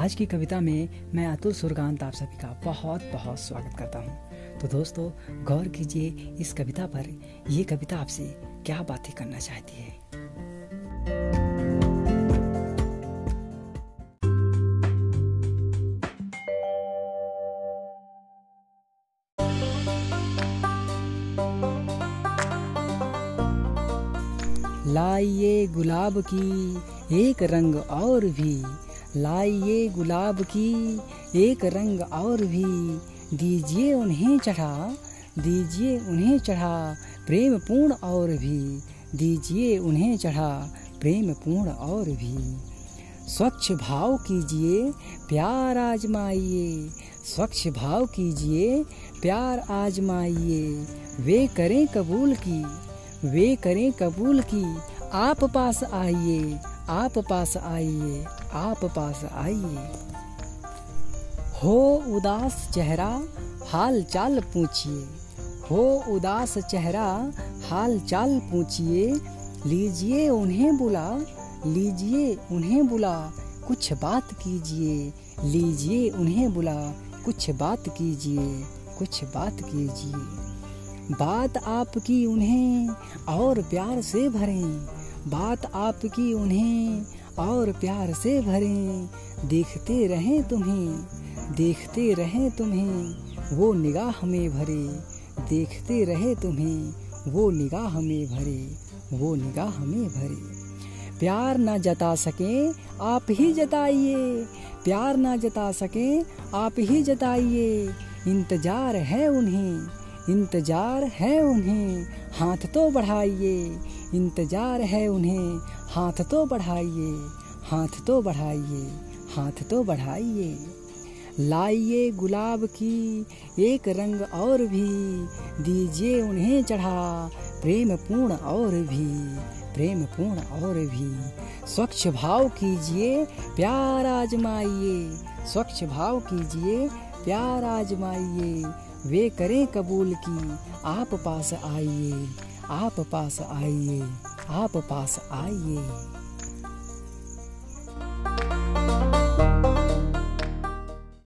आज की कविता में मैं अतुल सुरकांत आप सभी का बहुत बहुत स्वागत करता हूँ। तो दोस्तों, गौर कीजिए इस कविता पर ये कविता आपसे क्या बातें करना चाहती है? लाइए गुलाब की एक रंग और भी लाइए गुलाब की, एक रंग और भी। दीजिए उन्हें चढ़ा, दीजिए उन्हें चढ़ा प्रेम पूर्ण और भी। दीजिए उन्हें चढ़ा प्रेम पूर्ण और भी। स्वच्छ भाव कीजिए, प्यार आजमाइए। स्वच्छ भाव कीजिए, प्यार आजमाइए। वे करें कबूल की, वे करें कबूल की। आप पास आइए, आप पास आइए। आप पास आइए। हो उदास चेहरा, हाल चाल पूछिए। हो उदास चेहरा, हाल चाल पूछिए। लीजिए उन्हें बुला, लीजिए उन्हें बुला, कुछ बात कीजिए। लीजिए उन्हें बुला, कुछ बात कीजिए, कुछ बात कीजिए। बात आपकी उन्हें और प्यार से भरें। बात आपकी उन्हें और प्यार से भरें। देखते रहें तुम्हें, देखते रहें तुम्हें, वो निगाह में भरे। देखते रहे तुम्हें, वो निगाह में भरे, वो निगाह में भरे। प्यार ना जता सके, आप ही जताइए। प्यार ना जता सके, आप ही जताइए। इंतज़ार है उन्हें इंतज़ार है उन्हें, हाथ तो बढ़ाइए। इंतज़ार है उन्हें, हाथ तो बढ़ाइए। हाथ तो बढ़ाइए, हाथ तो बढ़ाइए। लाइए गुलाब की एक रंग और भी, दीजिए उन्हें चढ़ा प्रेम पूर्ण और भी प्रेम पूर्ण और भी। स्वच्छ भाव कीजिए, प्यार आजमाइए। स्वच्छ भाव कीजिए, प्यार आजमाइए। वे करें कबूल की आप पास आइए आप पास आइए आप पास आइए।